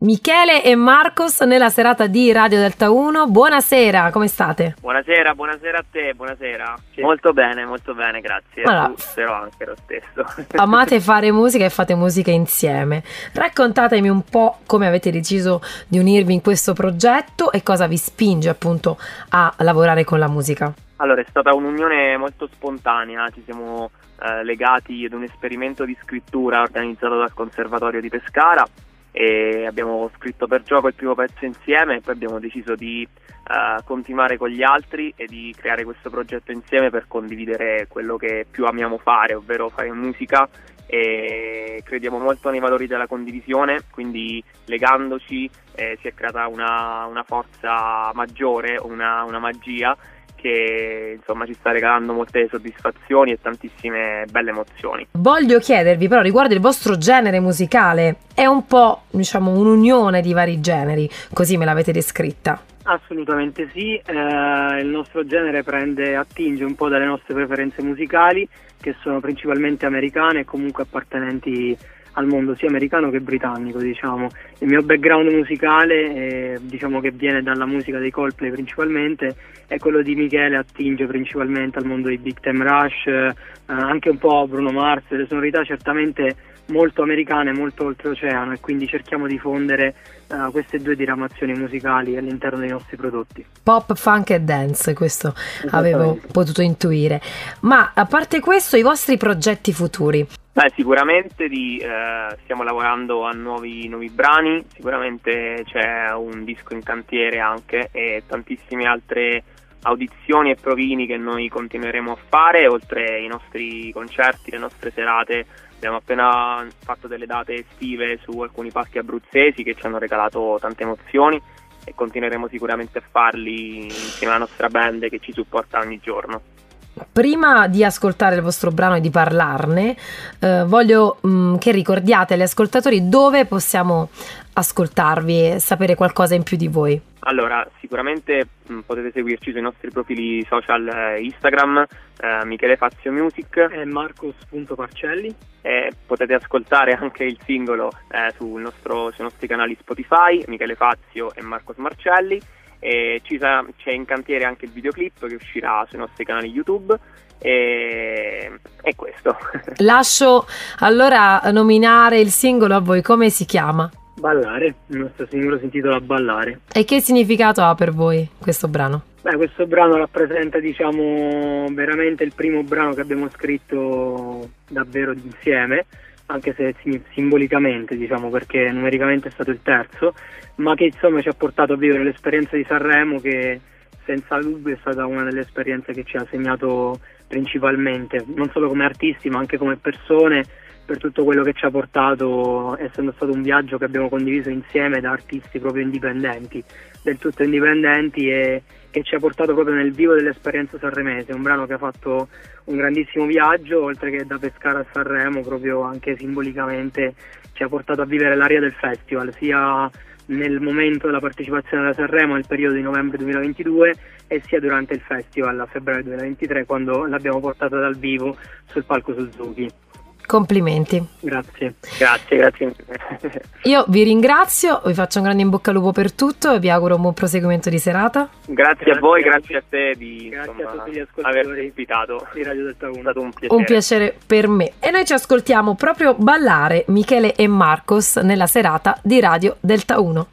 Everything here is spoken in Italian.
Michele e Marcos nella serata di Radio Delta 1. Buonasera, come state? Buonasera, buonasera a te, buonasera. Sì. Molto bene, molto bene, grazie. Allora, tu, però anche lo stesso. Amate fare musica e fate musica insieme. Raccontatemi un po' come avete deciso di unirvi in questo progetto e cosa vi spinge appunto a lavorare con la musica. Allora, è stata un'unione molto spontanea, ci siamo eh, legati ad un esperimento di scrittura organizzato dal Conservatorio di Pescara abbiamo scritto per gioco il primo pezzo insieme e poi abbiamo deciso di uh, continuare con gli altri e di creare questo progetto insieme per condividere quello che più amiamo fare, ovvero fare musica. E crediamo molto nei valori della condivisione, quindi legandoci eh, si è creata una, una forza maggiore, una, una magia che insomma ci sta regalando molte soddisfazioni e tantissime belle emozioni. Voglio chiedervi però riguardo il vostro genere musicale, è un po' diciamo un'unione di vari generi, così me l'avete descritta. Assolutamente sì, eh, il nostro genere prende, attinge un po' dalle nostre preferenze musicali che sono principalmente americane e comunque appartenenti al mondo sia americano che britannico, diciamo. Il mio background musicale, eh, diciamo che viene dalla musica dei Coldplay principalmente, e quello di Michele attinge principalmente al mondo dei Big Time Rush, eh, anche un po' Bruno Mars, le sonorità certamente molto americane, molto oltreoceano e quindi cerchiamo di fondere uh, queste due diramazioni musicali all'interno dei nostri prodotti. Pop, funk e dance, questo avevo potuto intuire. Ma a parte questo, i vostri progetti futuri? Beh, sicuramente di, eh, stiamo lavorando a nuovi, nuovi, brani, sicuramente c'è un disco in cantiere anche e tantissime altre audizioni e provini che noi continueremo a fare, oltre ai nostri concerti, le nostre serate. Abbiamo appena fatto delle date estive su alcuni parchi abruzzesi che ci hanno regalato tante emozioni e continueremo sicuramente a farli insieme alla nostra band che ci supporta ogni giorno. Prima di ascoltare il vostro brano e di parlarne, eh, voglio mh, mm, che ricordiate agli ascoltatori dove possiamo ascoltarvi e sapere qualcosa in più di voi. Allora, sicuramente mh, mm, potete seguirci sui nostri profili social eh, Instagram, eh, Michele Fazio Music e Marcos.parcelli. E potete ascoltare anche il singolo eh, sul nostro, sui nostri canali Spotify, Michele Fazio e Marcos Marcelli e sa, c'è in cantiere anche il videoclip che uscirà sui nostri canali YouTube e, e questo. Lascio allora nominare il singolo a voi, come si chiama? Ballare, il nostro singolo si intitola Ballare. E che significato ha per voi questo brano? Beh, questo brano rappresenta, diciamo, veramente il primo brano che abbiamo scritto davvero insieme anche se simbolicamente, diciamo, perché numericamente è stato il terzo, ma che insomma ci ha portato a vivere l'esperienza di Sanremo che senza dubbio è stata una delle esperienze che ci ha segnato principalmente, non solo come artisti ma anche come persone, per tutto quello che ci ha portato, essendo stato un viaggio che abbiamo condiviso insieme da artisti proprio indipendenti, del tutto indipendenti e che ci ha portato proprio nel vivo dell'esperienza sanremese, un brano che ha fatto un grandissimo viaggio, oltre che da Pescara a Sanremo, proprio anche simbolicamente ci ha portato a vivere l'aria del festival, sia nel momento della partecipazione alla Sanremo nel periodo di novembre 2022 e sia durante il festival a febbraio 2023 quando l'abbiamo portata dal vivo sul palco Suzuki. Complimenti. Grazie. Grazie, grazie. Io vi ringrazio, vi faccio un grande in bocca al lupo per tutto e vi auguro un buon proseguimento di serata. Grazie, grazie a voi, grazie a te di grazie insomma, a tutti gli averci invitato. Di Radio Delta 1. È stato un piacere. Un piacere per me. E noi ci ascoltiamo proprio ballare Michele e Marcos nella serata di Radio Delta 1.